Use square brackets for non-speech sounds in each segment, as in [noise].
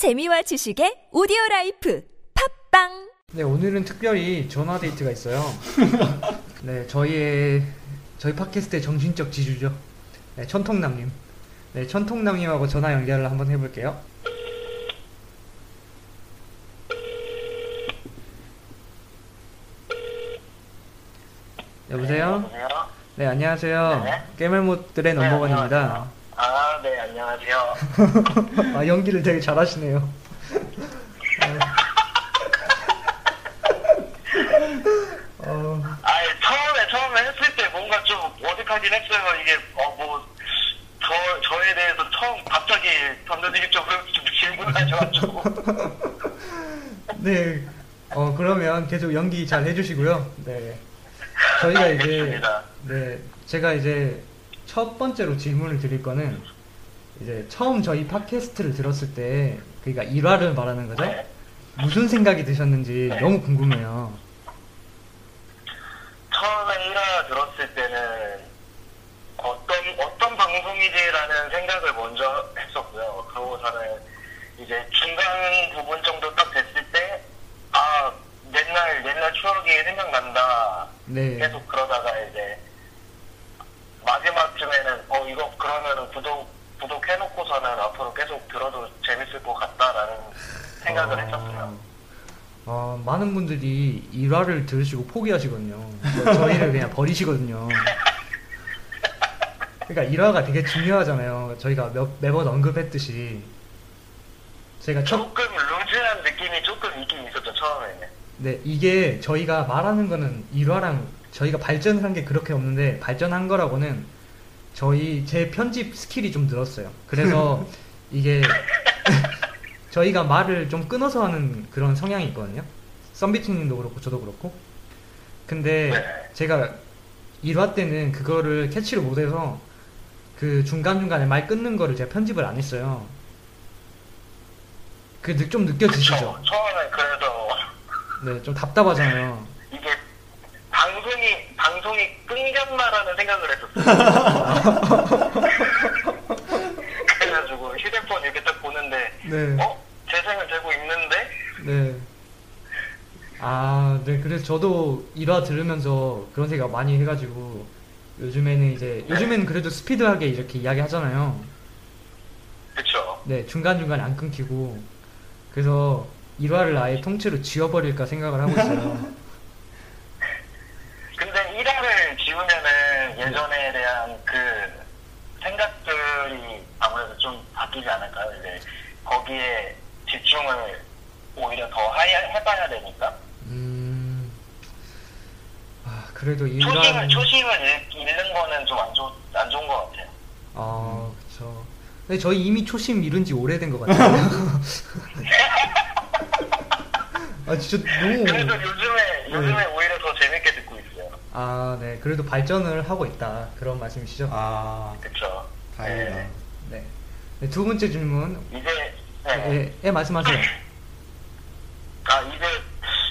재미와 지식의 오디오 라이프 팟빵 네, 오늘은 특별히 전화 데이트가 있어요. [laughs] 네, 저희의 저희 팟캐스트의 정신적 지주죠. 네, 천통남님. 네, 천통남님하고 전화 연결을 한번 해볼게요. 여보세요? 여보세요? 네, 안녕하세요. 네. 겜알못들의 네, 넘버원입니다. 아, 네, 안녕하세요. [laughs] 아, 연기를 되게 잘하시네요. [laughs] 어, 아, 처음에, 처음에 했을 때 뭔가 좀 어색하긴 했어요. 이게, 어, 뭐, 저, 저에 대해서 처음 갑자기 던져드립적으로 좀 질문하셔가지고. [laughs] 네. 어, 그러면 계속 연기 잘 해주시고요. 네. 저희가 이제, 알겠습니다. 네. 제가 이제 첫 번째로 질문을 드릴 거는, 이제 처음 저희 팟캐스트를 들었을 때, 그러니까 1화를 말하는 거죠? 네. 무슨 생각이 드셨는지 네. 너무 궁금해요. 처음에 1화 들었을 때는 어떤, 어떤 방송이지라는 생각을 먼저 했었고요. 그러고서는 이제 중간 부분 정도 딱 됐을 때, 아, 옛날, 옛날 추억이 생각난다. 네. 계속 그러다가 이제 이거 그러면은 구독 구독해놓고서는 앞으로 계속 들어도 재밌을 것 같다라는 생각을 아, 했었어요. 아, 많은 분들이 1화를 들으시고 포기하시거든요. 저- 저희를 [laughs] 그냥 버리시거든요. 그러니까 1화가 되게 중요하잖아요. 저희가 몇, 매번 언급했듯이. 제가 첫, 조금 loose한 느낌이 조금 있긴 있었죠 처음에는. 네, 이게 저희가 말하는 거는 1화랑 저희가 발전을 한게 그렇게 없는데, 발전한 거라고는 저희, 제 편집 skill이 좀 늘었어요. 그래서 [laughs] 이게 [laughs] 저희가 말을 좀 끊어서 하는 그런 성향이 있거든요. 썸비트님도 그렇고, 저도 그렇고. 근데 네. 제가 1화 때는 그거를 캐치를 못해서 그 중간중간에 말 끊는 거를 제가 편집을 안 했어요. 그 좀 느껴지시죠? 처음에 그래서 네, 좀 답답하잖아요. 방송이 끊겼나라는 생각을 했었어요. [laughs] 그래가지고 휴대폰 이렇게 딱 보는데 네. 어 재생은 되고 있는데 네. 아, 네. 그래서 저도 1화 들으면서 그런 생각 많이 해가지고 요즘에는 이제, 요즘에는 그래도 스피드하게 이렇게 이야기 하잖아요. 그쵸. 네, 중간중간에 안 끊기고. 그래서 1화를 아예 통째로 지워버릴까 생각을 하고 있어요. [laughs] 근데 1화를 지우면은 예전에 대한 그 생각들이 아무래도 좀 바뀌지 않을까요? 이제 거기에 집중을 오히려 더 해봐야 되니까. 음. 아, 그래도 초심을, 1화는. 초심을 잃- 잃는 거는 좀 안 좋, 안 좋은 것 같아요. 아, 그쵸. 근데 저희 이미 초심 잃은 지 오래된 것 같아요. [laughs] [laughs] 아, 진짜 너무. 그래도 요즘에, 요즘에 오히려 더. 아, 네. 그래도 발전을 하고 있다. 그런 말씀이시죠? 아, 그쵸. 다행이다. 네. 네. 네, 두 번째 질문. 이제, 네. 예, 예, 말씀하세요. 아, 이제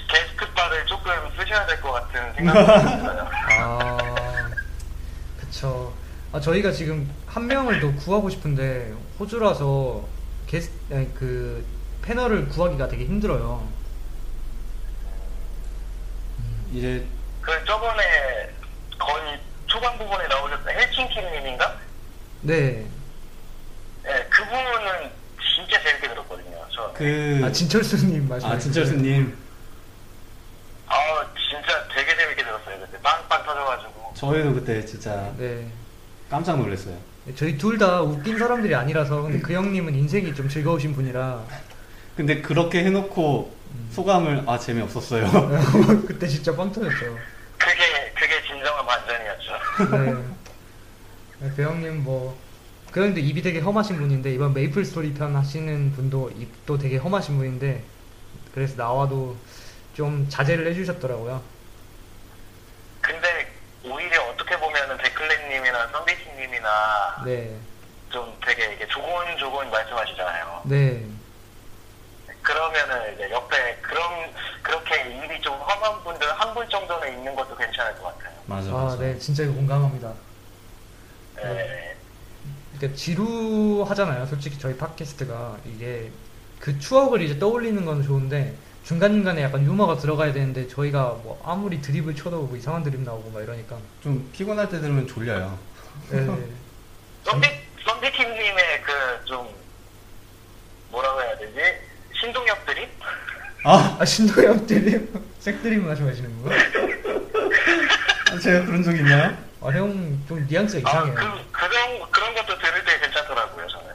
게스트바를 조금 쓰셔야 될 것 같은 생각이 들어요. [laughs] 아, 그쵸. 아, 저희가 지금 한 명을 더 구하고 싶은데, 호주라서 게스, 아니, 그, 패널을 구하기가 되게 힘들어요. 이제 그 저번에 거의 초반 부분에 나오셨던 헬칭킹님인가? 네. 네, 그분은 진짜 재밌게 들었거든요. 저. 그 아, 진철수님 말씀. 아, 진철수님 아, 진짜 되게 재밌게 들었어요. 그때 빵빵 터져가지고. 저희도 그때 진짜 네. 깜짝 놀랐어요. 저희 둘 다 웃긴 사람들이 아니라서, 근데 그 형님은 인생이 좀 즐거우신 분이라, 근데 그렇게 해놓고 음. 소감을 아 재미없었어요. [laughs] 그때 진짜 빵 터졌죠. 그게, 그게 진정한 반전이었죠. 네. 그 형님 뭐 그런데 입이 되게 험하신 분인데 이번 메이플 스토리 편 하시는 분도 입도 되게 험하신 분인데 그래서 나와도 좀 자제를 해주셨더라고요. 근데 오히려 어떻게 보면은 데클레님이나 썬비치님이나 네, 좀 되게 이게 조곤조곤 말씀하시잖아요. 네, 그러면은 이제 옆에 그런, 그렇게 입이 좀 험한 분들 한 분 정도는 있는 것도 괜찮을 것 같아요. 맞아 아, 맞아. 네, 진짜 이거 공감합니다. 네. 그러니까 지루하잖아요. 솔직히 저희 팟캐스트가 이게 그 추억을 이제 떠올리는 건 좋은데 중간중간에 약간 유머가 들어가야 되는데 저희가 뭐 아무리 드립을 쳐도 뭐 이상한 드립 나오고 막 이러니까 좀 피곤할 때 들으면 졸려요. 네. [laughs] 썸비 썸비팀님의 그 좀 뭐라고 해야 되지? 신동엽 드립? 아, 아 신동엽 드립? [laughs] 색 드립 말씀하시는 거예요? 제가 그런 적 있나요? 아형 좀 뉘앙스가 아, 이상해요 그, 그런, 그런 것도 들을 때 괜찮더라고요, 저는.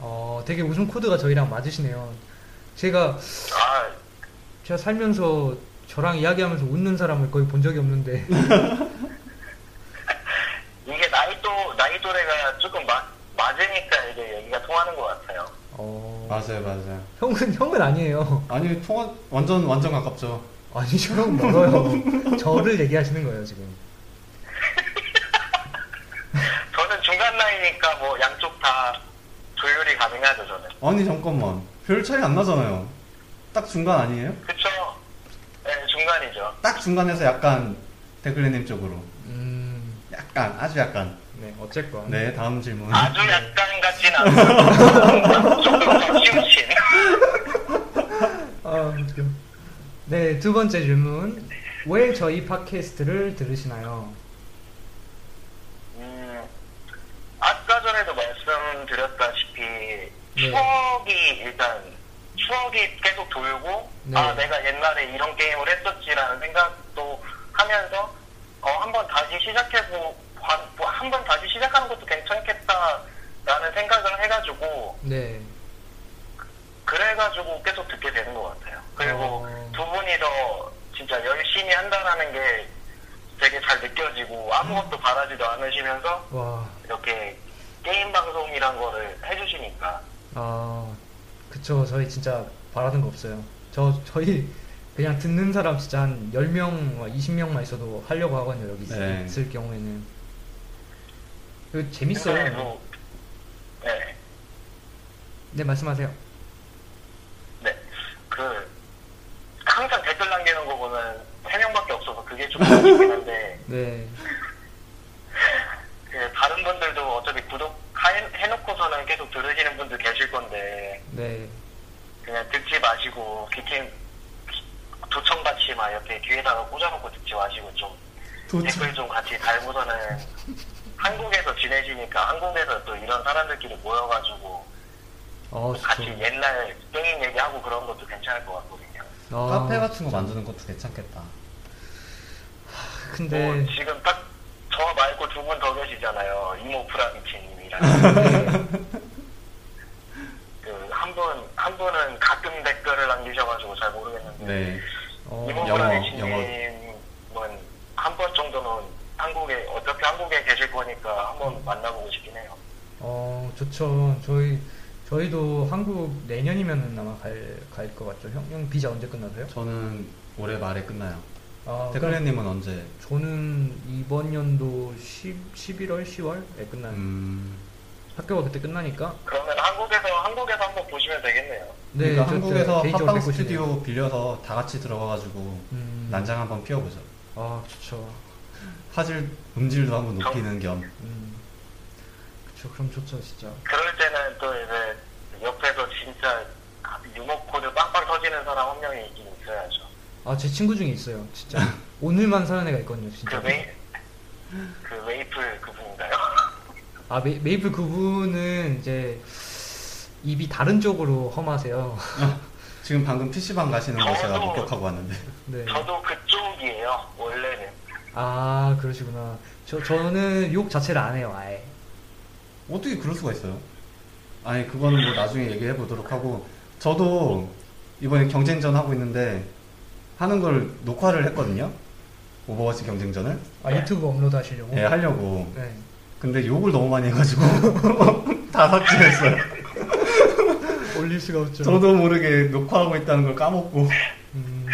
어 되게 웃음 코드가 저희랑 맞으시네요 제가 아, 제가 살면서 저랑 이야기하면서 웃는 사람을 거의 본 적이 없는데 [laughs] 이게 나이 또, 나이 또래가 조금 마, 맞으니까 이게 얘기가 통하는 것 같아요. 어 맞아요, 맞아요. 형은 형은 아니에요 아니, 통화, 완전, 완전 가깝죠. 아니 저랑 멀어요 저를 얘기하시는 거예요 지금 저는 나이니까 뭐 양쪽 다 조율이 가능하죠, 저는. 아니, 잠깐만. 별 차이 안 나잖아요. 딱 중간 아니에요? 그쵸? 네, 중간이죠. 딱 중간에서 약간 데클레님 쪽으로. 음, 약간, 아주 약간. 네, 어쨌건. 네, 다음 질문. 아주 약간 같진 않아요. [laughs] 조금 더 치우친. [laughs] 아, 웃겨. 네, 두 번째 질문. 왜 저희 팟캐스트를 들으시나요? 음, 아까 전에도 말씀드렸다시피 네. 추억이 일단 추억이 계속 돌고 네. 아 내가 옛날에 이런 게임을 했었지라는 생각도 하면서 어 한번 다시 시작해보 뭐 한번 다시 시작하는 것도 괜찮겠다라는 생각을 해가지고 네. 그래가지고 계속 듣게 되는 것 같아요. 그리고 어. 두 분이서 진짜 열심히 한다라는 게 되게 잘 느껴지고 아무것도 바라지도 않으시면서 와, 이렇게 게임 방송이란 거를 해주시니까 아, 그쵸. 저희 진짜 바라는 거 없어요. 저, 저희 그냥 듣는 사람 진짜 한 10명, 20명만 있어도 하려고 하거든요, 여기 있을, 네. 있을 경우에는. 그 근데 재밌어요. 뭐, 네, 네, 말씀하세요. 네, 그 항상 댓글 남기는 거 보면 세 명밖에 없어서 그게 좀 아쉽긴 한데 [laughs] 네. 그 다른 분들도 어차피 구독 해- 해놓고서는 계속 들으시는 분들 계실 건데 네. 그냥 듣지 마시고 귀팅 도청같이 막 이렇게 귀에다가 꽂아놓고 듣지 마시고 좀 도청. 댓글 좀 같이 달고서는 한국에서 지내시니까 한국에서 또 이런 사람들끼리 모여가지고 어, 같이 좋죠. 옛날 게임 얘기하고 그런 것도 괜찮을 것 같거든요. 아, 카페 같은 거 만드는 것도 괜찮겠다. 근데, 뭐 지금 딱 저 말고 두 분 더 계시잖아요. 이모 프라미치님이랑 그한분한 분은 가끔 댓글을 남기셔가지고 잘 모르겠는데 네. 어, 이모 영어, 한 번 정도는 한국에 어차피 한국에 계실 거니까 한번 만나보고 싶긴 해요. 어, 좋죠. 저희, 저희도 한국 내년이면은 아마 갈, 갈 것 같죠. 형, 형 비자 언제 끝나세요? 저는 올해 말에 끝나요. 아, 그럼 데클레님은 언제? 저는 이번 연도 10, 11월, 10월에 끝나요. 음. 학교가 그때 끝나니까. 그러면 한국에서 한국에서 한번 보시면 되겠네요. 네, 그러니까 저- 저 한국에서 개인적으로 합방 뵙고 싶네요. 스튜디오 빌려서 다 같이 들어가가지고 음, 난장 한번 피워보죠. 아, 좋죠. 화질, 음질도 한번 높이는 겸. 음, 그쵸. 그럼 좋죠, 진짜. 그럴 때는 또 이제 옆에서 진짜 유머 코드 빵빵 터지는 사람 한 명이 있긴 있어야죠. 아, 제 친구 중에 있어요. 진짜. [laughs] 오늘만 사는 애가 있거든요, 그 진짜. 메이 그 메이플 그분인가요? 아, 메, 메이플 그분은 이제 입이 다른 쪽으로 험하세요. 지금 방금 PC방 가시는 거 제가 저도- 목격하고 왔는데. 네. 저도 그쪽이에요. 원래는. 아, 그러시구나. 저, 저는 욕 자체를 안 해요, 아예. 어떻게 그럴 수가 있어요? 아니, 그거는 뭐 나중에 얘기해 보도록 하고. 저도 이번에 경쟁전 하고 있는데 하는 걸 녹화를 했거든요. 오버워치 경쟁전을. 아, 유튜브 업로드 하시려고? 예, 하려고. 네. 근데 욕을 너무 많이 해가지고 [laughs] 다 삭제했어요. 올릴 수가 없죠. 저도 모르게 녹화하고 있다는 걸 까먹고. 음.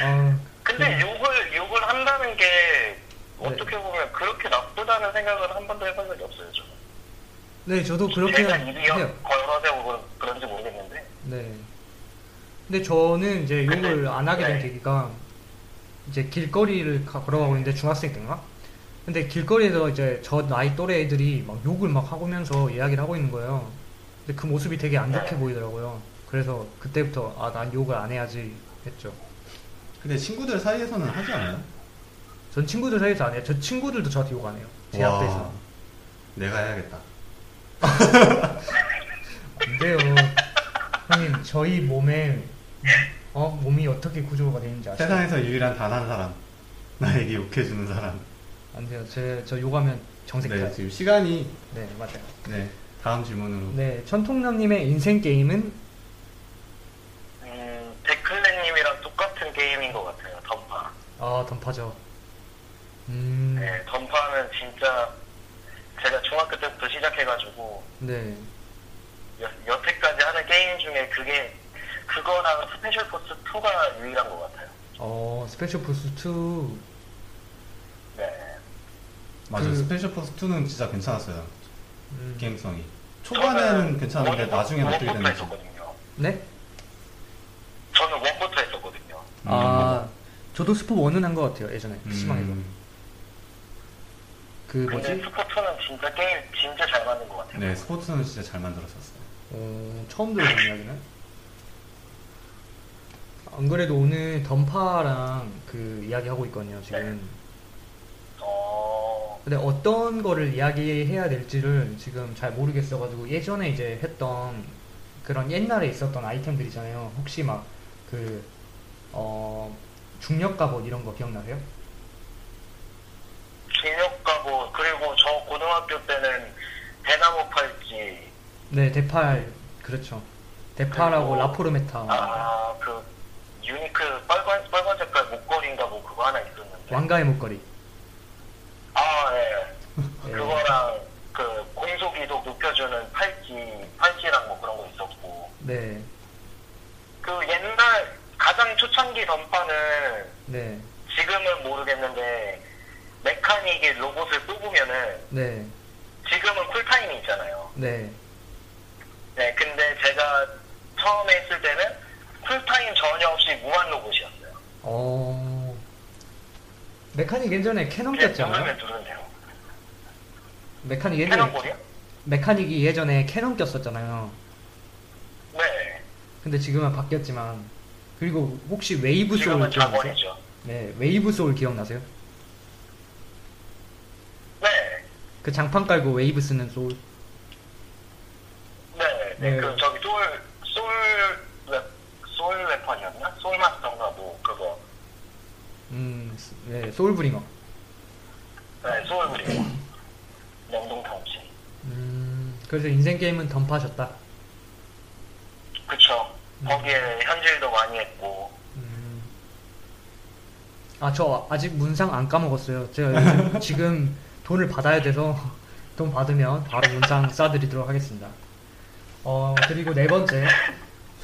아, 근데 욕을 욕을 한다는 게 어떻게 보면 그렇게 나쁘다는 생각을 한 번도 해본 적이 없어요. 저는. 네, 저도 그렇게 제가 입이 해요. 걸어서 뭐 그런지 모르겠는데. 네. 근데 저는 이제 욕을 안 하게 된 네. 계기가 이제 길거리를 가- 걸어가고 있는데 중학생 때인가? 근데 길거리에서 이제 저 나이 또래 애들이 막 욕을 막 하면서 이야기를 하고 있는 거예요. 근데 그 모습이 되게 안 좋게 보이더라고요. 그래서 그때부터 아 난 욕을 안 해야지 했죠. 근데 친구들 사이에서는 하지 않아요? 전 친구들 사이에서 안 해요. 저 친구들도 저한테 욕 안 해요. 제 와, 앞에서. 내가 해야겠다. [laughs] 안 돼요. 형님 저희 몸에 어 몸이 어떻게 구조가 되는지 아시죠? 세상에서 유일한 단 한 사람. 나에게 욕해주는 사람. 안 돼요. 제 저 욕하면 정색 네. 지금 시간이, 네 맞아요. 네, 다음 질문으로. 네 천통남님의 인생 게임은 음, 데클레님이랑 똑같은 게임인 것 같아요. 던파. 아 던파죠. 음, 네, 던파는 진짜 제가 중학교 때부터 시작해가지고 네. 여, 여태까지 하는 게임 중에 그게 그거랑 스페셜 포스 2가 유일한 것 같아요. 어 스페셜 포스 2 네. 맞아, 그- 스페셜 포스 2는 진짜 괜찮았어요. 음, 게임성이. 초반에는 괜찮은데 one부- 나중에 어떻게 one부터 되는지. 했었거든요. 네? 저는 one부터 했었거든요. 아 저도 스포 1은 한 것 같아요 예전에 PC방에서. 음, 그 근데 뭐지? 스포 two는 진짜 게임 진짜 잘 만든 것 같아요. 네, 스포 two는 진짜 잘 만들었었어요. 어, 처음 들어본 이야기는? 안 그래도 오늘 던파랑 그 이야기 하고 있거든요 지금. 어, 근데 어떤 거를 이야기해야 될지를 지금 잘 모르겠어가지고 예전에 이제 했던 그런 옛날에 있었던 아이템들 있잖아요. 혹시 막 그, 어, 중력 갑옷 이런 거 기억나세요? 중력가고 그리고 저 고등학교 때는 대나무 팔찌 네, 데팔, 그렇죠. 그리고- 라포르메타. 아 그 유니크 빨간 빨간 색깔 목걸이인가 뭐 그거 하나 있었는데 왕가의 목걸이. 아 네. [laughs] 예. 그거랑 그 공속 이속 높여주는 팔찌 팔찌랑 뭐 그런 거 있었고 네, 그 옛날 가장 초창기 던파는 네, 지금은 모르겠는데 메카닉의 로봇을 뽑으면은 네, 지금은 cool time이 있잖아요. 네. 네, 근데 제가 처음에 했을 때는 cool time 전혀 없이 무한 로봇이었어요. 어, 메카닉 예전에 캐논? 누르면 누르면 돼요. 메카닉 예전에, 캐논볼이요? 메카닉이 예전에 캐논 꼈었잖아요. 네. 근데 지금은 바뀌었지만 그리고 혹시 웨이브 소울 지금은 기억나세요? 자본이죠. 네, 웨이브 소울 기억나세요? 네. 그 장판 깔고 웨이브 쓰는 소울. 네. 네. 네. 그 저기 소울 소울 웨 soul weapon이었나? 소울 마스터인가 뭐 그거. 음, 네, 소울 브링어. 네, 소울 그리고 명동 탐지. 음, 그래서 인생 게임은 던파셨다. 그쵸. 음. 거기에 현질도 많이 했고. 음. 아, 저 아직 문상 안 까먹었어요. 제가 요즘 [laughs] 지금 돈을 받아야 돼서 [laughs] 돈 받으면 바로 문상 쏴드리도록 하겠습니다. 어, 그리고 네 번째.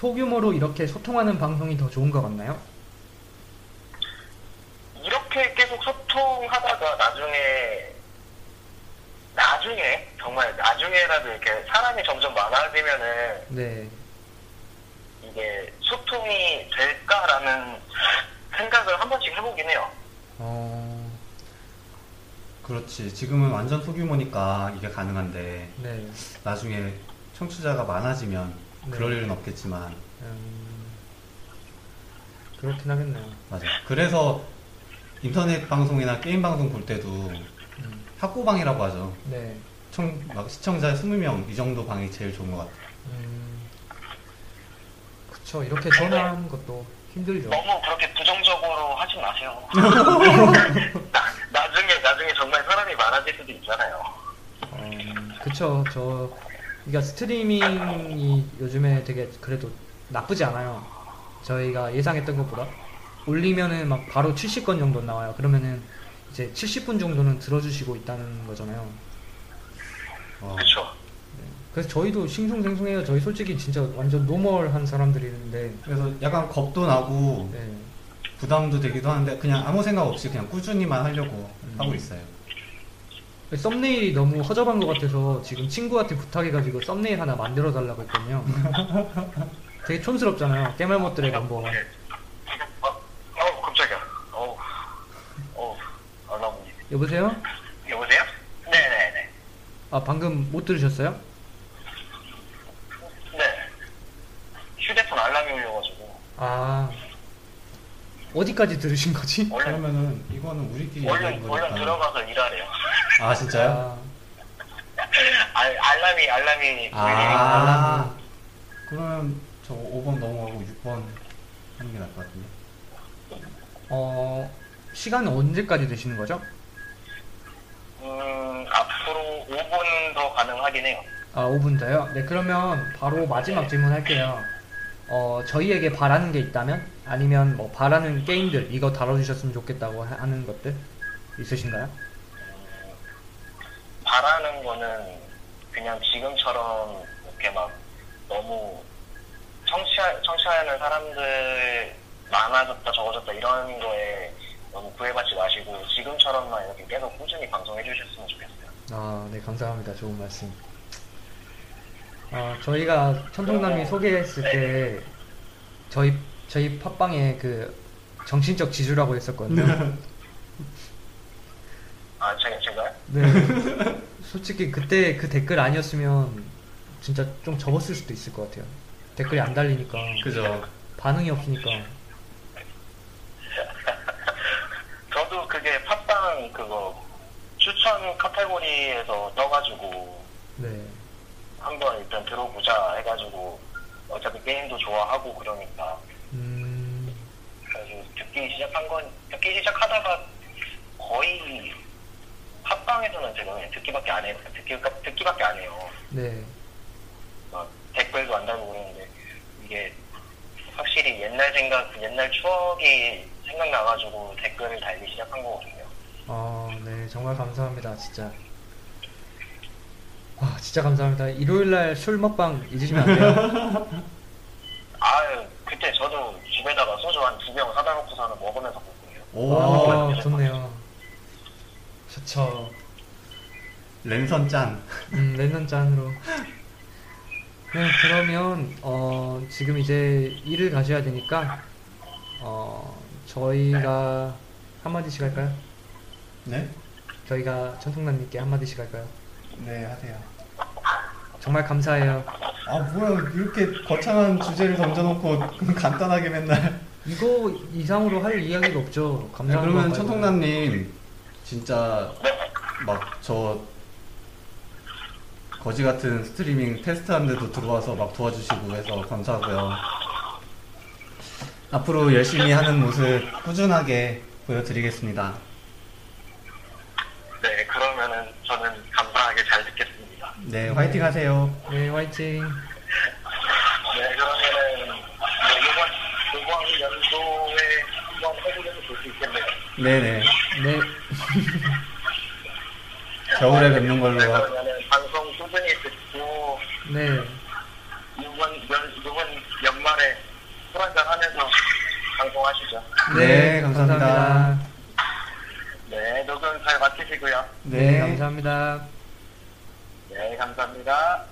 소규모로 이렇게 소통하는 방송이 더 좋은 것 같나요? 이렇게 계속 소통하다가 나중에 나중에 정말 나중에라도 이렇게 사람이 점점 많아지면은 네. 이게 소통이 될까라는 생각을 한 번씩 해보긴 해요. 어, 그렇지. 지금은 완전 소규모니까 이게 가능한데, 네. 나중에 청취자가 많아지면 네. 그럴 일은 없겠지만, 음, 그렇긴 하겠네요. 맞아. 그래서 인터넷 방송이나 게임 방송 볼 때도 음, 학고방이라고 하죠. 네. 청, 막 시청자 20명 이 정도 방이 제일 좋은 것 같아요. 음, 그쵸. 이렇게 전화하는 것도 힘들죠. 너무 그렇게 부정적으로 하지 마세요. [laughs] 나, 나중에 나중에 정말 사람이 많아질 수도 있잖아요. 어, 그쵸. 저, 그러니까 스트리밍이 요즘에 되게 그래도 나쁘지 않아요. 저희가 예상했던 것보다. 올리면은 막 바로 70건 정도 나와요. 그러면은 이제 70분 정도는 들어주시고 있다는 거잖아요. 어, 그렇죠. 그래서 저희도 싱숭생숭해요. 저희 솔직히 진짜 완전 normal한 사람들이는데, 그래서 약간 겁도 나고 네. 부담도 되기도 하는데 그냥 아무 생각 없이 그냥 꾸준히만 하려고 하고 있어요. thumbnail이 너무 허접한 것 같아서 지금 친구한테 부탁해가지고 썸네일 하나 만들어 달라고 했거든요. 되게 촌스럽잖아요. 겜알못들의 네. 간보. 네. 어우, 깜짝이야. 어, 어우, 알람이. 여보세요? 여보세요? 네네네. 아, 방금 못 들으셨어요? 네. 휴대폰 알람이 울려가지고. 아. 어디까지 들으신 거지? 원래, 그러면은 이거는 우리끼리 얼른, 얘기하는 거니까. 얼른 들어가서 일하래요. 아 진짜요? 알, 알람이 알람이 아, 알람이. 그러면 저 5번 넘어가고 6번 하는 게 나을 것 같은데. 어 시간은 언제까지 되시는 거죠? 음 앞으로 5분 더 가능하긴 해요. 아 5분 더요? 네 그러면 바로 마지막 질문 할게요. 어 저희에게 바라는 게 있다면 아니면 뭐 바라는 게임들 이거 다뤄주셨으면 좋겠다고 하- 하는 것들 있으신가요? 바라는 거는 그냥 지금처럼 이렇게 막 너무 청취하, 청취하는 사람들 많아졌다 적어졌다 이런 거에 너무 구애받지 마시고 지금처럼만 이렇게 계속 꾸준히 방송해 주셨으면 좋겠어요. 아, 네, 감사합니다. 좋은 말씀. 아, 저희가 천통남이 소개했을 때 저희 저희 팟빵에 그 정신적 지주라고 했었거든요. [laughs] 아 제가 제가요? 네. [laughs] 솔직히 그때 그 댓글 아니었으면 진짜 좀 접었을 수도 있을 것 같아요. 댓글이 안 달리니까 그죠. 반응이 없으니까. [laughs] 저도 그게 팟빵 그거 추천 카테고리에서 떠가지고 네. 한번 일단 들어보자 해가지고 어차피 게임도 좋아하고 그러니까 음, 그래서 듣기 시작한 건 듣기 시작하다가 거의 팟빵에서는 제가 그냥 듣기밖에 안 해요. 듣기 듣기밖에 안 해요. 네. 막 댓글도 안 달고 그러는데 이게 확실히 옛날 생각, 옛날 추억이 생각나가지고 댓글을 달기 시작한 거거든요. 아, 네, 정말 감사합니다, 진짜. 와, 진짜 감사합니다. 일요일 날 술 먹방 잊으시면 안 돼요. [laughs] 아유 그때 저도 집에다가 소주 한 두 병 사다 놓고서는 먹으면서 먹거든요. 오, 아, 좋네요. 좋죠. 랜선 짠. 음, 랜선 짠으로. 네, 그러면, 어, 지금 이제 일을 가셔야 되니까, 어, 저희가 한마디씩 할까요? 네? 저희가 천통남님께 한마디씩 할까요? 네, 하세요. 정말 감사해요. 아, 뭐야. 이렇게 거창한 주제를 던져놓고 [laughs] 간단하게 맨날. 이거 이상으로 할 이야기가 없죠. 네, 감사한 그러면 거 천통남님, 진짜 네. 막저 거지 같은 스트리밍 테스트하는데도 들어와서 막 도와주시고 해서 감사하고요. 앞으로 열심히 하는 모습 꾸준하게 보여드리겠습니다. 네 그러면은 저는 감사하게 잘 듣겠습니다. 네, 화이팅 하세요. 네, 화이팅. 네 그러면은 뭐 이번 이번 연도에 한번 해보려면 볼수 있겠네요. 네네. 네, [laughs] 겨울에 뵙는 걸로. 네, 방송 꾸준히 듣고 네. 이번 연 이번 연말에 술 한잔 하면서 방송하시죠. 네, 감사합니다. 네 녹음 잘 마치시고요. 네, 네. 감사합니다. 네 감사합니다.